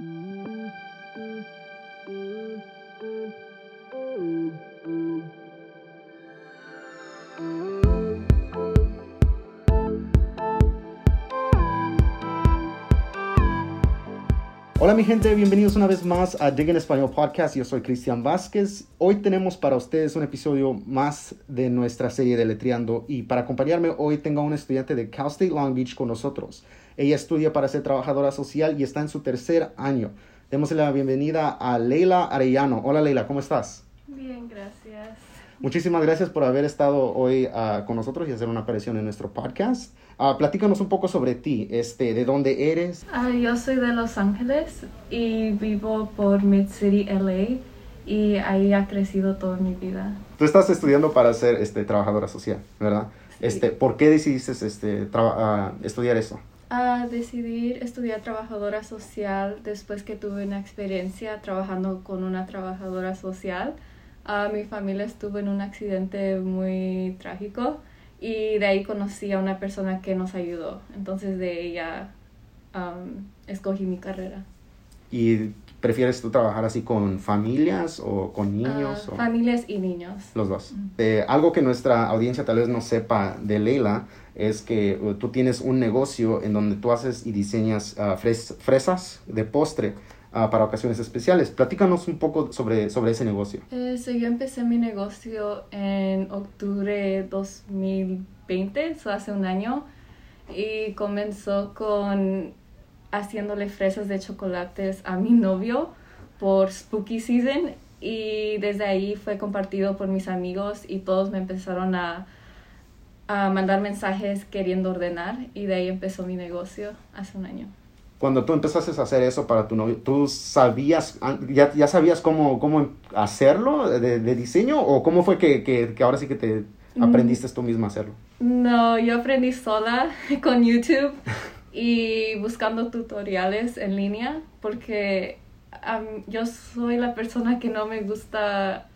Mm-hmm. Hola mi gente, bienvenidos una vez más a Dig en Español Podcast. Yo soy Cristian Vázquez. Hoy tenemos para ustedes un episodio más de nuestra serie de Letreando y para acompañarme hoy tengo a una estudiante de Cal State Long Beach con nosotros. Ella estudia para ser trabajadora social y está en su tercer año. Démosle la bienvenida a Leila Arellano. Hola Leila, ¿cómo estás? Bien, gracias. Muchísimas gracias por haber estado hoy uh, con nosotros y hacer una aparición en nuestro podcast. Uh, platícanos un poco sobre ti, este, de dónde eres. Uh, yo soy de Los Ángeles y vivo por Mid City, LA y ahí ha crecido toda mi vida. Tú estás estudiando para ser este, trabajadora social, ¿verdad? Sí. Este, ¿Por qué decidiste este, estudiar eso? A decidir estudiar trabajadora social después que tuve una experiencia trabajando con una trabajadora social. Uh, mi familia estuvo en un accidente muy trágico y de ahí conocí a una persona que nos ayudó. Entonces de ella um, escogí mi carrera. ¿Y prefieres tú trabajar así con familias o con niños? Uh, o... Familias y niños. Los dos. -huh. eh, algo que nuestra audiencia tal vez no sepa de Leila es que uh, tú tienes un negocio en donde tú haces y diseñas uh, fres fresas de postre para ocasiones especiales. Platícanos un poco sobre, sobre ese negocio. Eh, so yo empecé mi negocio en octubre 2020, eso hace un año, y comenzó con haciéndole fresas de chocolates a mi novio por Spooky Season y desde ahí fue compartido por mis amigos y todos me empezaron a, a mandar mensajes queriendo ordenar y de ahí empezó mi negocio hace un año cuando tú empezaste a hacer eso para tu novio, ¿tú sabías, ya, ya sabías cómo, cómo hacerlo de, de diseño o cómo fue que, que, que, ahora sí que te aprendiste tú misma a hacerlo? No, yo aprendí sola con YouTube y buscando tutoriales en línea porque um, yo soy la persona que no me gusta,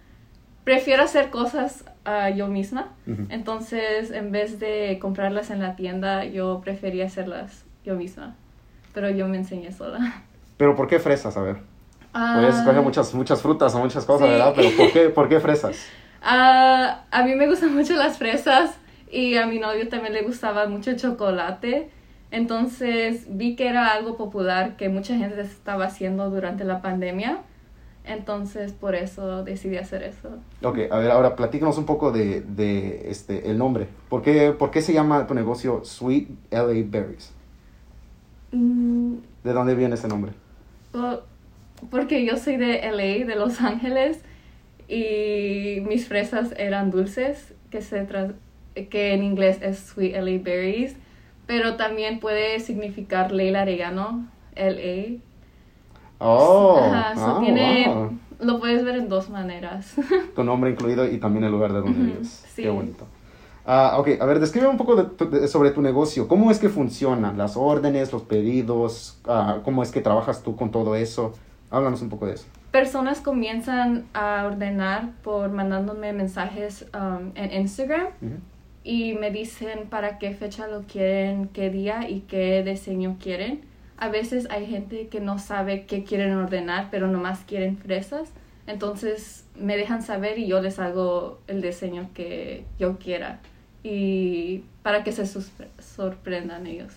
prefiero hacer cosas uh, yo misma, uh -huh. entonces en vez de comprarlas en la tienda, yo prefería hacerlas yo misma pero yo me enseñé sola. ¿Pero por qué fresas? A ver. Uh, Puedes escoger muchas, muchas frutas o muchas cosas, sí. ¿verdad? Pero ¿por qué, por qué fresas? Uh, a mí me gustan mucho las fresas y a mi novio también le gustaba mucho el chocolate. Entonces vi que era algo popular que mucha gente estaba haciendo durante la pandemia. Entonces por eso decidí hacer eso. Ok, a ver, ahora platícanos un poco de, de este, el nombre. ¿Por qué, ¿Por qué se llama tu negocio Sweet LA Berries? Mm. ¿De dónde viene ese nombre? Well, porque yo soy de LA, de Los Ángeles, y mis fresas eran dulces, que, se que en inglés es Sweet LA Berries, pero también puede significar Leila Arellano, LA. Oh, Ajá, so oh tiene, wow. lo puedes ver en dos maneras. Tu nombre incluido y también el lugar de donde vives. sí. Qué bonito. Ah, ok, a ver, describe un poco de de- sobre tu negocio. ¿Cómo es que funciona? Las órdenes, los pedidos, ah, cómo es que trabajas tú con todo eso. Háblanos un poco de eso. Personas comienzan a ordenar por mandándome mensajes um, en Instagram Ujú. y me dicen para qué fecha lo quieren, qué día y qué diseño quieren. A veces hay gente que no sabe qué quieren ordenar, pero nomás quieren fresas. Entonces me dejan saber y yo les hago el diseño que yo quiera. Y para que se sorprendan ellos.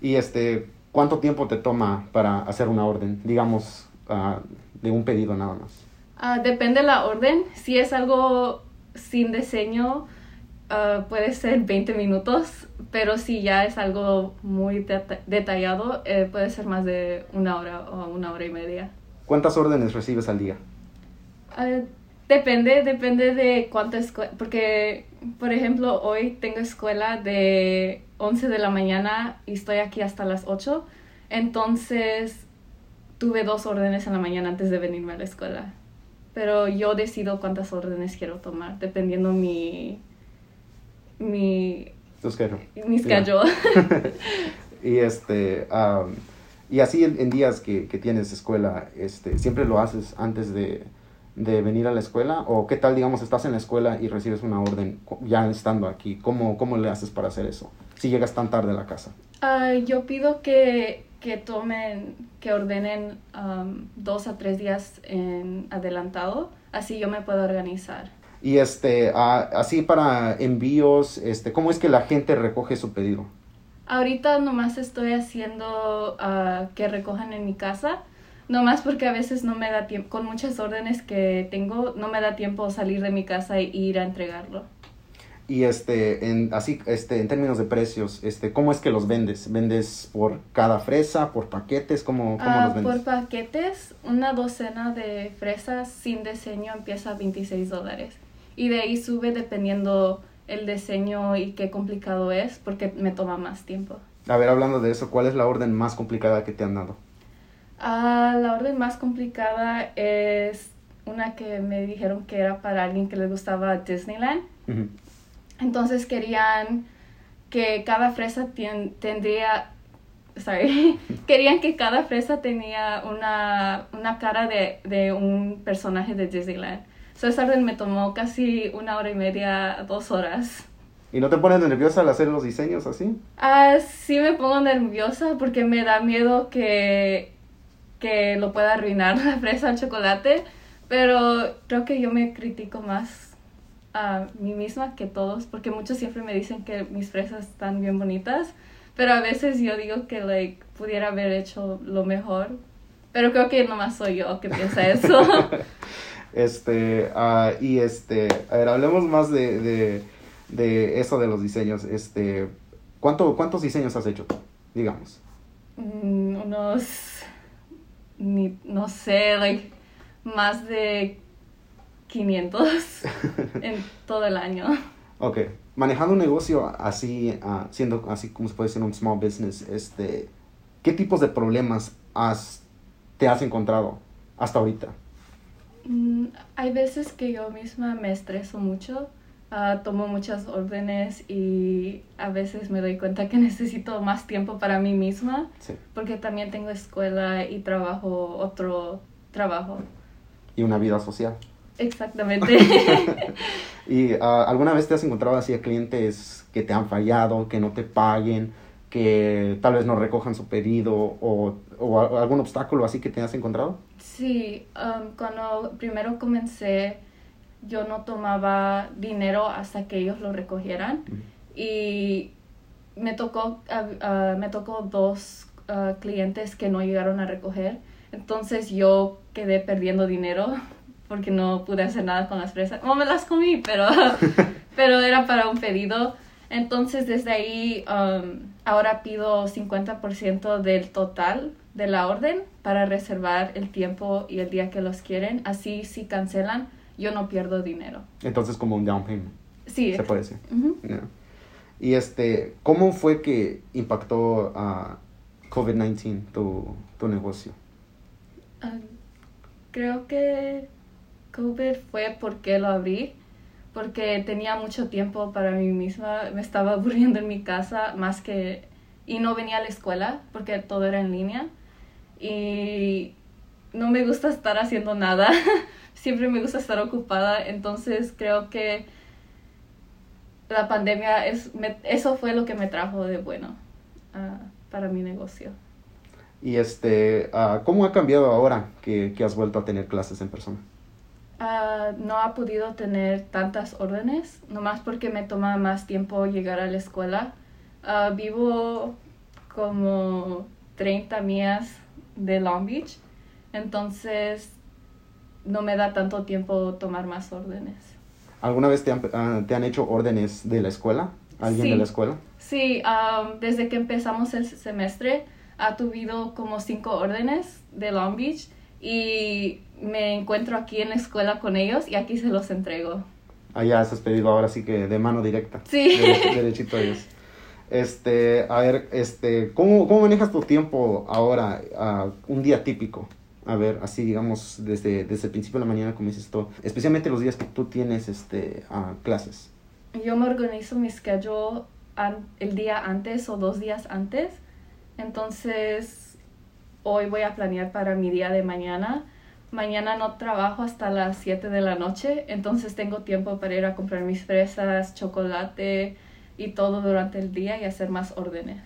Y este, ¿cuánto tiempo te toma para hacer una orden? Digamos, ah, de un pedido nada más. Ah, depende de la orden. Si es algo sin diseño, ah, puede ser 20 minutos, pero si ya es algo muy deta- detallado, eh, puede ser más de una hora o una hora y media. ¿Cuántas órdenes recibes al día? Depende, depende de cuánta escuela, porque, por ejemplo, hoy tengo escuela de 11 de la mañana y estoy aquí hasta las 8, entonces tuve dos órdenes en la mañana antes de venirme a la escuela. Pero yo decido cuántas órdenes quiero tomar, dependiendo mi, mi, Tu schedule. mi Yeah. schedule. Y este, am, y así en, en días que, que tienes escuela, este, ¿siempre lo haces antes de, de venir a la escuela? ¿O qué tal, digamos, estás en la escuela y recibes una orden ya estando aquí? ¿Cómo, cómo le haces para hacer eso? Si llegas tan tarde a la casa. Ah, yo pido que, que tomen, que ordenen um, dos a tres días en adelantado, así yo me puedo organizar. Y este, ah, así para envíos, este, ¿cómo es que la gente recoge su pedido? Ahorita nomás estoy haciendo ah, que recojan en mi casa, nomás porque a veces no me da tiempo, con muchas órdenes que tengo, no me da tiempo salir de mi casa e ir a entregarlo. Y este, en, así, este, en términos de precios, este, ¿cómo es que los vendes? ¿Vendes por cada fresa, por paquetes? ¿Cómo, cómo Ah, los vendes? por paquetes, una docena de fresas sin diseño empieza a 26 dólares. Y de ahí sube dependiendo el diseño y qué complicado es, porque me toma más tiempo. A ver, hablando de eso, ¿cuál es la orden más complicada que te han dado? Ah, la orden más complicada es una que me dijeron que era para alguien que le gustaba Disneyland. Ujú. Entonces querían que cada fresa tien- tendría, sorry, querían que cada fresa tenía una, una cara de, de un personaje de Disneyland. So esa orden me tomó casi una hora y media, dos horas. ¿Y no te pones nerviosa al hacer los diseños así? Ah, sí me pongo nerviosa porque me da miedo que, que lo pueda arruinar la fresa al chocolate, pero creo que yo me critico más a mí misma que todos, porque muchos siempre me dicen que mis fresas están bien bonitas, pero a veces yo digo que like, pudiera haber hecho lo mejor, pero creo que nomás soy yo que piensa eso. Este, ah, y este, a ver, hablemos más de, de, de eso de los diseños. Este, ¿cuánto, ¿cuántos diseños has hecho digamos? Mm, unos, ni, no sé, like, más de 500 en todo el año. Ok, manejando un negocio así, ah, siendo así como se puede decir un small business, este, ¿qué tipos de problemas has, te has encontrado hasta ahorita? Mm, hay veces que yo misma me estreso mucho, ah, tomo muchas órdenes y a veces me doy cuenta que necesito más tiempo para mí misma Sí. porque también tengo escuela y trabajo, otro trabajo. Y una vida social. Exactamente. ¿Y ah, alguna vez te has encontrado así a clientes que te han fallado, que no te paguen, que tal vez no recojan su pedido o, o algún obstáculo así que te has encontrado? Sí, um, cuando primero comencé, yo no tomaba dinero hasta que ellos lo recogieran y me tocó, ah, me tocó dos ah, clientes que no llegaron a recoger, entonces yo quedé perdiendo dinero porque no pude hacer nada con las fresas. No me las comí, pero, pero era para un pedido. Entonces desde ahí um, ahora pido 50% del total de la orden para reservar el tiempo y el día que los quieren. Así si cancelan, yo no pierdo dinero. Entonces como un down payment, Sí. se puede decir. Yeah. Y este, ¿cómo fue que impactó a COVID-19 tu, tu negocio? Ah, creo que COVID fue porque lo abrí, porque tenía mucho tiempo para mí misma, me estaba aburriendo en mi casa más que... y no venía a la escuela porque todo era en línea y no me gusta estar haciendo nada, siempre me gusta estar ocupada, entonces creo que la pandemia, es, me- eso fue lo que me trajo de bueno para mi negocio. Y este, ah, ¿cómo ha cambiado ahora que, que has vuelto a tener clases en persona? Ah, no ha podido tener tantas órdenes, nomás porque me toma más tiempo llegar a la escuela. Ah, vivo como 30 millas de Long Beach, entonces no me da tanto tiempo tomar más órdenes. ¿Alguna vez te han, ah, te han hecho órdenes de la escuela? ¿Alguien Sí. de la escuela? Sí, am, desde que empezamos el semestre ha tuvido como cinco órdenes de Long Beach y me encuentro aquí en la escuela con ellos y aquí se los entrego. Allá has pedido ahora sí que de mano directa. Sí. Dere- derechito a ellos. Este, a ver, este, ¿cómo, cómo manejas tu tiempo ahora, ah, un día típico? A ver, así digamos, desde, desde el principio de la mañana, como dices tú, especialmente los días que tú tienes este, ah, clases. Yo me organizo mi schedule el día antes o dos días antes. Entonces, hoy voy a planear para mi día de mañana. Mañana no trabajo hasta las 7 de la noche, entonces tengo tiempo para ir a comprar mis fresas, chocolate y todo durante el día y hacer más órdenes.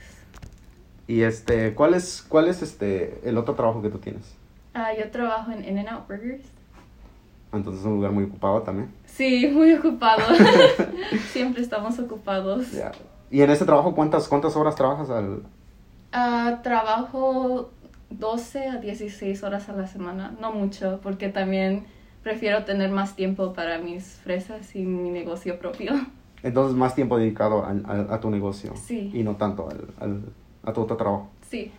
Y este, ¿cuál es, cuál es este, el otro trabajo que tú tienes? Ah, yo trabajo en In-N-Out Burgers. Entonces es un lugar muy ocupado también. Sí, muy ocupado. Siempre estamos ocupados. Ya. ¿Y en ese trabajo cuántas, cuántas horas trabajas al...? Ah, trabajo 12 a 16 horas a la semana, no mucho, porque también prefiero tener más tiempo para mis fresas y mi negocio propio. Entonces más tiempo dedicado a, a- a tu negocio. Sí. Y no tanto al, al- a tu otro trabajo. Sí,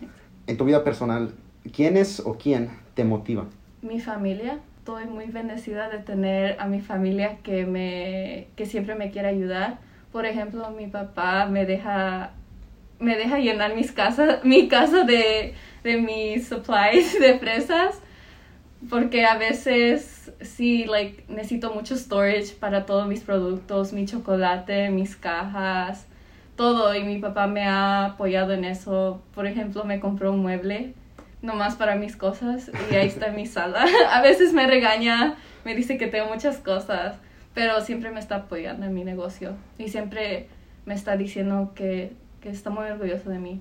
En tu vida personal, ¿quién es o quién te motiva? mi familia. Estoy muy bendecida de tener a mi familia que, me, que siempre me quiere ayudar. Por ejemplo, mi papá me deja, me deja llenar mis casas, mi casa de, de mis supplies de fresas. Porque a veces sí, like, necesito mucho storage para todos mis productos, mi chocolate, mis cajas, todo. Y mi papá me ha apoyado en eso. Por ejemplo, me compró un mueble nomás para mis cosas y ahí está mi sala. A veces me regaña, me dice que tengo muchas cosas, pero siempre me está apoyando en mi negocio y siempre me está diciendo que, que está muy orgulloso de mí.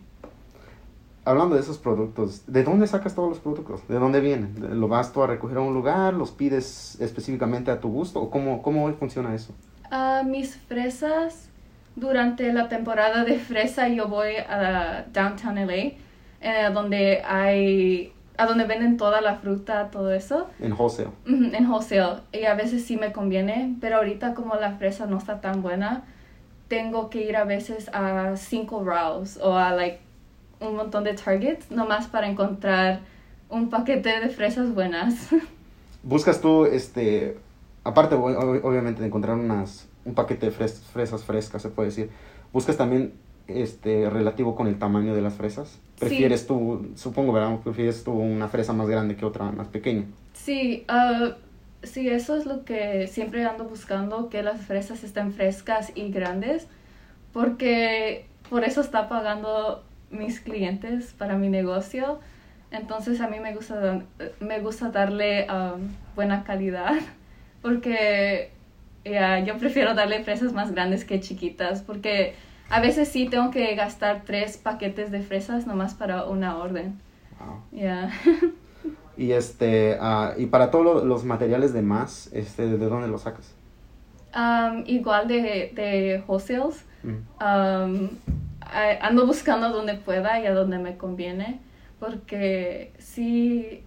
Hablando de esos productos, ¿de dónde sacas todos los productos? ¿De dónde vienen? ¿Lo vas tú a recoger a un lugar? ¿Los pides específicamente a tu gusto? ¿O cómo, cómo funciona eso? Ah, mis fresas, durante la temporada de fresa yo voy a Downtown LA, eh, donde hay, a donde venden toda la fruta, todo eso. En wholesale. Ujú, en wholesale y a veces sí me conviene, pero ahorita como la fresa no está tan buena, tengo que ir a veces a cinco rows o a like un montón de targets nomás para encontrar un paquete de fresas buenas. Buscas tú, este, aparte obviamente de encontrar unas, un paquete de fres- fresas frescas, se puede decir, buscas también este, relativo con el tamaño de las fresas. ¿Prefieres tú, supongo, ¿verdad? ¿Prefieres tú una fresa más grande que otra más pequeña? Sí, ah, sí, eso es lo que siempre ando buscando, que las fresas estén frescas y grandes, porque por eso está pagando mis clientes para mi negocio. Entonces a mí me gusta, me gusta darle um, buena calidad, porque ya, yo prefiero darle fresas más grandes que chiquitas, porque a veces sí tengo que gastar tres paquetes de fresas nomás para una orden. Wow. Ya. Y este, ah, y para todos lo- los materiales de más, este, ¿de dónde los sacas? Um, igual de, de wholesales. Mm. Um, ando buscando donde pueda y a donde me conviene, porque sí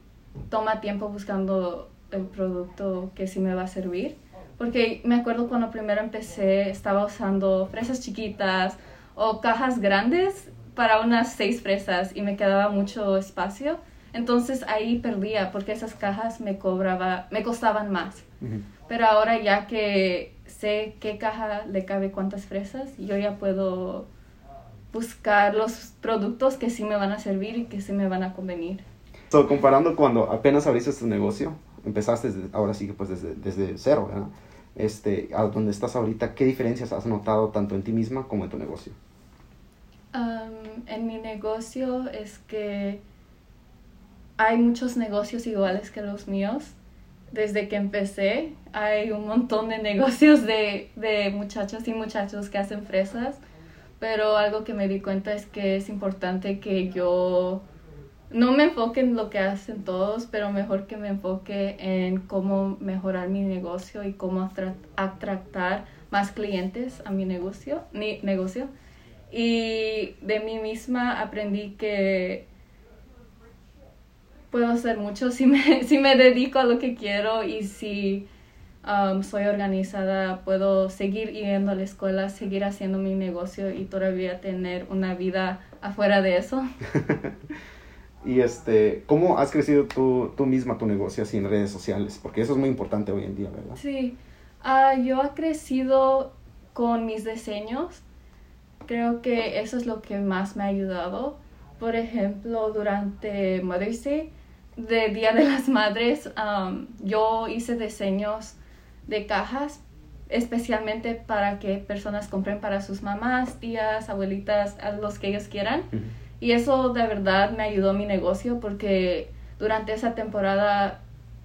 toma tiempo buscando el producto que sí me va a servir. Porque me acuerdo cuando primero empecé, estaba usando fresas chiquitas o cajas grandes para unas seis fresas y me quedaba mucho espacio. Entonces ahí perdía porque esas cajas me cobraba, me costaban más. Ujú. Pero ahora ya que sé qué caja le cabe cuántas fresas, yo ya puedo buscar los productos que sí me van a servir y que sí me van a convenir. So, comparando cuando apenas abriste tu negocio, empezaste desde- ahora sí que pues desde, desde cero, ¿verdad? Este, a donde estás ahorita, ¿qué diferencias has notado tanto en ti misma como en tu negocio? Um, en mi negocio es que hay muchos negocios iguales que los míos. Desde que empecé hay un montón de negocios de, de muchachos y muchachos que hacen fresas, pero algo que me di cuenta es que es importante que yo no me enfoque en lo que hacen todos, pero mejor que me enfoque en cómo mejorar mi negocio y cómo atra- atractar más clientes a mi negocio, ni negocio. Y de mí misma aprendí que puedo hacer mucho si me, si me dedico a lo que quiero y si um, soy organizada, puedo seguir yendo a la escuela, seguir haciendo mi negocio y todavía tener una vida afuera de eso. Y este, ¿cómo has crecido tú, tú misma tu negocio así en redes sociales? Porque eso es muy importante hoy en día, ¿verdad? Sí, Ah, yo he crecido con mis diseños. Creo que eso es lo que más me ha ayudado. Por ejemplo, durante Mother's Day, de Día de las Madres, um, yo hice diseños de cajas especialmente para que personas compren para sus mamás, tías, abuelitas, a los que ellos quieran. Y eso de verdad me ayudó a mi negocio porque durante esa temporada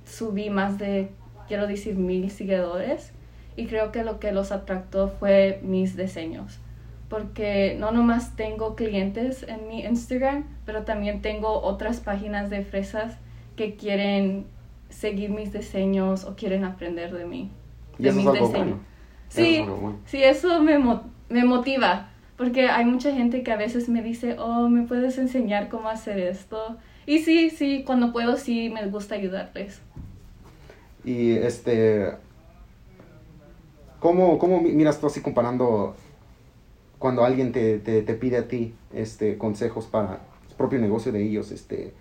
subí más de, quiero decir, mil seguidores. Y creo que lo que los atractó fue mis diseños. porque no nomás tengo clientes en mi Instagram, pero también tengo otras páginas de fresas que quieren seguir mis diseños o quieren aprender de mí. Y de eso es mis algo diseños. bueno. Sí, Eso es algo bueno. sí, eso me, me motiva, porque hay mucha gente que a veces me dice, oh, ¿me puedes enseñar cómo hacer esto? Y sí, sí, cuando puedo, sí, me gusta ayudarles. Y este, ¿cómo, cómo mi- miras tú así comparando cuando alguien te, te, pide a ti este, consejos para su propio negocio de ellos? Este,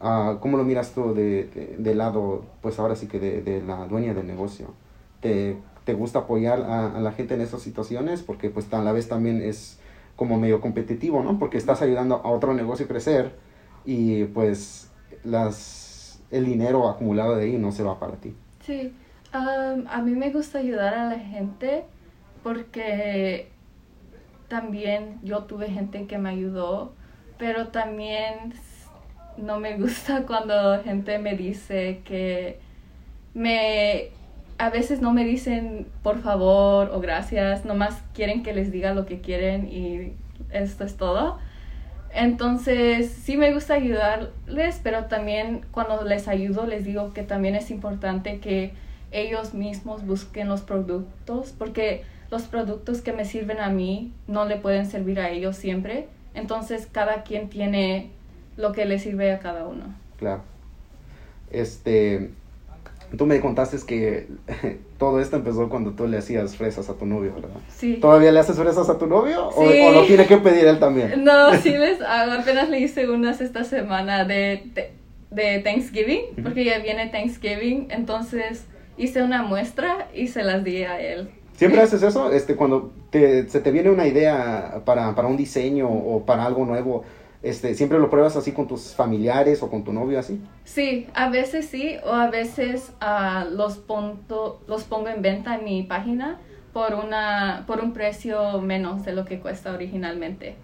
ah, ¿Cómo lo miras tú de, de, del lado, pues ahora sí que de, de la dueña del negocio? ¿Te, te gusta apoyar a, a la gente en esas situaciones? Porque pues a la vez también es como medio competitivo, ¿no? Porque estás ayudando a otro negocio a crecer y pues las, el dinero acumulado de ahí no se va para ti. Sí, am, a mí me gusta ayudar a la gente porque también yo tuve gente que me ayudó, pero también no me gusta cuando gente me dice que me a veces no me dicen por favor o gracias, nomás quieren que les diga lo que quieren y esto es todo. Entonces, sí me gusta ayudarles, pero también cuando les ayudo les digo que también es importante que ellos mismos busquen los productos, porque los productos que me sirven a mí no le pueden servir a ellos siempre. Entonces, cada quien tiene lo que le sirve a cada uno. Claro. Este, tú me contaste que todo esto empezó cuando tú le hacías fresas a tu novio, ¿verdad? Sí. ¿Todavía le haces fresas a tu novio? ¿O, Sí. o lo tiene que pedir él también? No, sí les hago. Apenas le hice unas esta semana de, de, de Thanksgiving, porque ya viene Thanksgiving. Entonces hice una muestra y se las di a él. ¿Siempre haces eso? Este, cuando te, se te viene una idea para, para un diseño o para algo nuevo, este, ¿siempre lo pruebas así con tus familiares o con tu novio así? Sí, a veces sí, o a veces ah, los, ponto, los pongo en venta en mi página por, una, por un precio menos de lo que cuesta originalmente.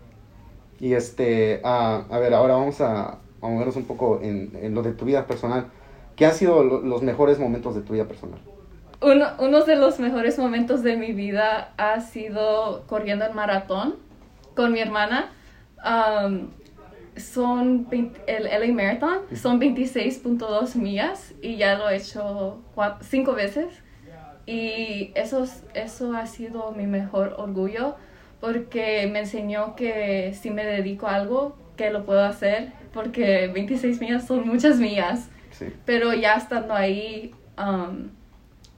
Y este, ah, a ver, ahora vamos a, a movernos un poco en, en lo de tu vida personal. ¿Qué han sido lo- los mejores momentos de tu vida personal? Uno, uno de los mejores momentos de mi vida ha sido corriendo el maratón con mi hermana. Um, son 20 el LA Marathon, son 26.2 millas y ya lo he hecho cua- cinco veces. Y eso, es- eso ha sido mi mejor orgullo porque me enseñó que si me dedico a algo, que lo puedo hacer porque 26 millas son muchas millas. Sí. Pero ya estando ahí, um,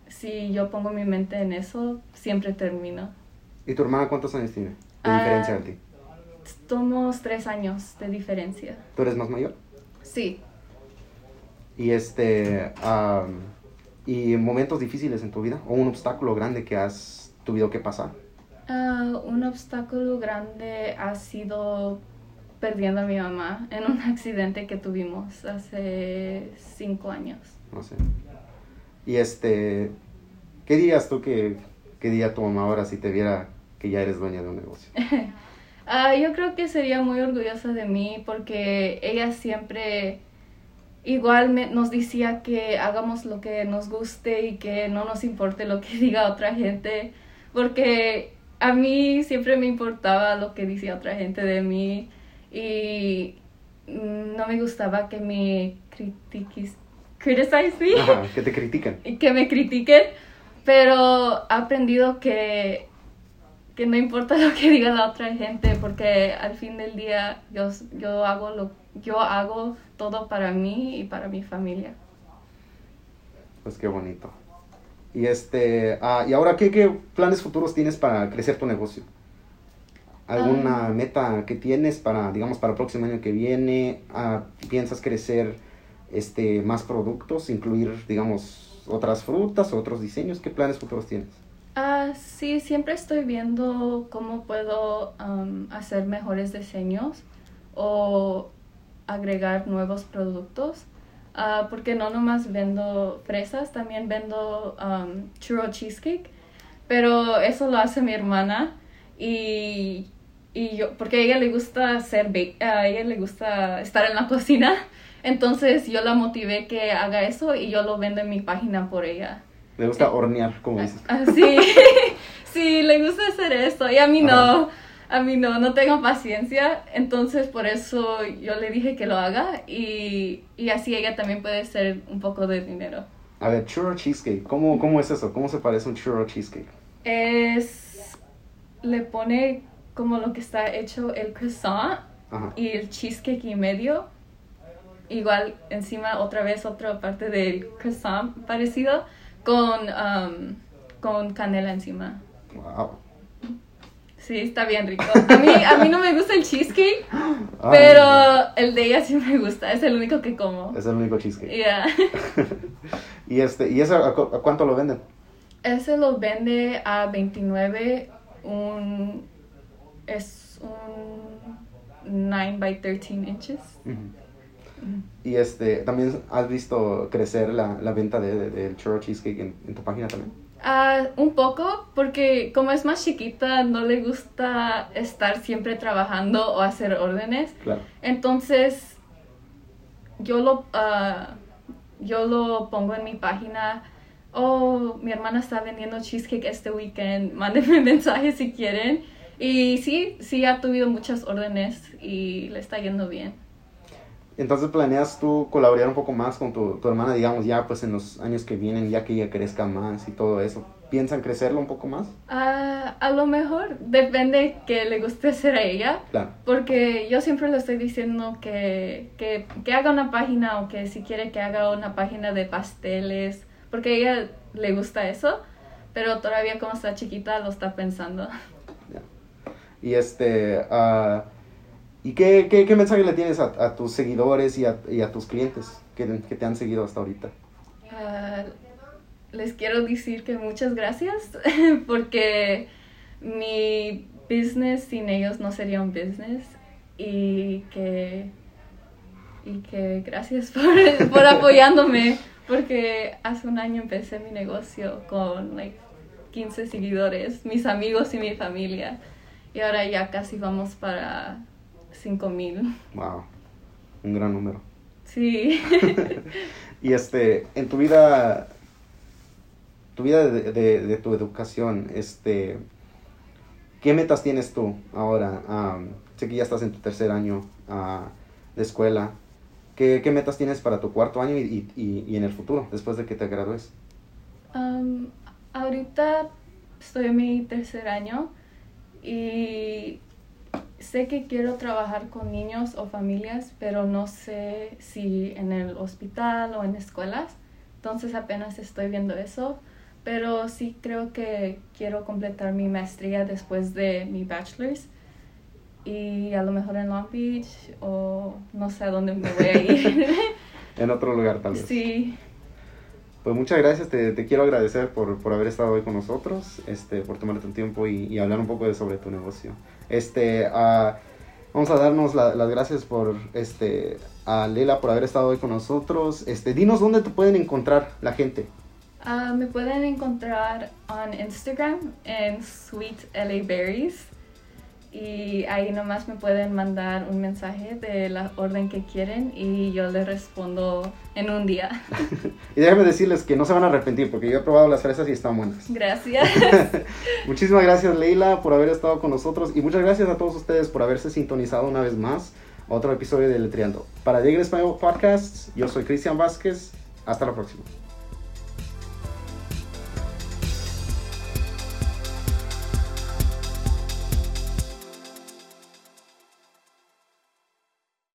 si yo pongo mi mente en eso, siempre termino. ¿Y tu hermana cuántos años tiene? De Ah. diferencia de ti. Somos tres años de diferencia. ¿Tú eres más mayor? Sí. Y este, y momentos difíciles en tu vida o un obstáculo grande que has tenido que pasar. Ah, un obstáculo grande ha sido perdiendo a mi mamá en un accidente que tuvimos hace cinco años. No sé. Y este, ¿qué dirías tú que, que diría tu mamá ahora si te viera que ya eres dueña de un negocio? Ah, yo creo que sería muy orgullosa de mí porque ella siempre igual me- nos decía que hagamos lo que nos guste y que no nos importe lo que diga otra gente, porque a mí siempre me importaba lo que decía otra gente de mí y no me gustaba que me critiquis, criticize me Ajá, que te critican. y que me critiquen, pero he aprendido que, que no importa lo que diga la otra gente, porque al fin del día yo, yo, hago, lo, yo hago todo para mí y para mi familia. Pues qué bonito. Y este, ah, y ahora qué, qué planes futuros tienes para crecer tu negocio? ¿Alguna Ah. meta que tienes para, digamos, para el próximo año que viene? Ah, ¿Piensas crecer este, más productos, incluir, digamos, otras frutas otros diseños? ¿Qué planes futuros tienes? Ah, sí, siempre estoy viendo cómo puedo am, hacer mejores diseños o agregar nuevos productos. Ah, porque no nomás vendo fresas, también vendo am, churro cheesecake. Pero eso lo hace mi hermana y, y yo, porque a ella le gusta hacer, a ella le gusta estar en la cocina. Entonces yo la motivé que haga eso y yo lo vendo en mi página por ella. Eh, gusta hornear, como dices. Ah, sí, sí, le gusta hacer esto y a mí no. A mí no, no tengo paciencia, entonces por eso yo le dije que lo haga y, y así ella también puede hacer un poco de dinero. A ver, churro cheesecake, ¿cómo, cómo es eso? ¿Cómo se parece un churro cheesecake? Es, le pone como lo que está hecho el croissant Ajá. y el cheesecake y medio. Igual encima otra vez otra parte del croissant parecido con, um, con canela encima. Wow. Sí, está bien rico. A mí, a mí no me gusta el cheesecake, Ay, pero el de ella sí me gusta. Es el único que como. Es el único cheesecake. Yeah. y este, ¿y a, cu- a cuánto lo venden? Ese lo vende a 29. Un, es un 9 by 13 inches. Y este, ¿también has visto crecer la, la venta de, de- del churro cheesecake en, en tu página también? Ah, un poco, porque como es más chiquita, no le gusta estar siempre trabajando o hacer órdenes. Claro. Entonces, yo lo, ah, yo lo pongo en mi página. Oh, mi hermana está vendiendo cheesecake este weekend. Mándenme mensajes si quieren. Y sí, sí ha tenido muchas órdenes y le está yendo bien. Entonces, ¿planeas tú colaborar un poco más con tu, tu hermana, digamos, ya pues en los años que vienen, ya que ella crezca más y todo eso? ¿Piensan crecerlo un poco más? Ah, a lo mejor depende que le guste hacer a ella. Claro. Porque yo siempre le estoy diciendo que, que, que haga una página o que si quiere que haga una página de pasteles, porque a ella le gusta eso, pero todavía como está chiquita lo está pensando. Ya. Y este, ah, ¿y qué, qué, mensaje le tienes a, a tus seguidores y a, y a tus clientes que, que te han seguido hasta ahorita? Ah, les quiero decir que muchas gracias porque mi business sin ellos no sería un business y que, y que gracias por, por apoyándome porque hace un año empecé mi negocio con like 15 seguidores, mis amigos y mi familia y ahora ya casi vamos para 5000. Wow, un gran número. Sí. Y este, en tu vida, tu vida de, de- de tu educación, este, ¿qué metas tienes tú ahora? Sé que ya estás en tu tercer año ah, de escuela. ¿Qué, qué metas tienes para tu cuarto año y, y- y- y en el futuro, después de que te gradúes? Um, ahorita estoy en mi tercer año y sé que quiero trabajar con niños o familias, pero no sé si en el hospital o en escuelas. Entonces apenas estoy viendo eso. Pero sí creo que quiero completar mi maestría después de mi bachelor's. Y a lo mejor en Long Beach o no sé a dónde me voy a ir. En otro lugar, tal vez. sí. Pues muchas gracias, te, quiero agradecer por, por haber estado hoy con nosotros, este, por tomarte tu tiempo y, hablar un poco de, sobre tu negocio. Este, ah, vamos a darnos la- las gracias por, este, a Lela por haber estado hoy con nosotros. Este, dinos dónde te pueden encontrar la gente. Ah, me pueden encontrar en Instagram en Sweet LA Berries y ahí nomás me pueden mandar un mensaje de la orden que quieren y yo les respondo en un día. Y déjame decirles que no se van a arrepentir porque yo he probado las fresas y están buenas. Gracias. Muchísimas gracias Leila por haber estado con nosotros y muchas gracias a todos ustedes por haberse sintonizado una vez más a otro episodio de Letreando. Para Diego Español Podcast, yo soy Cristian Vázquez. Hasta la próxima.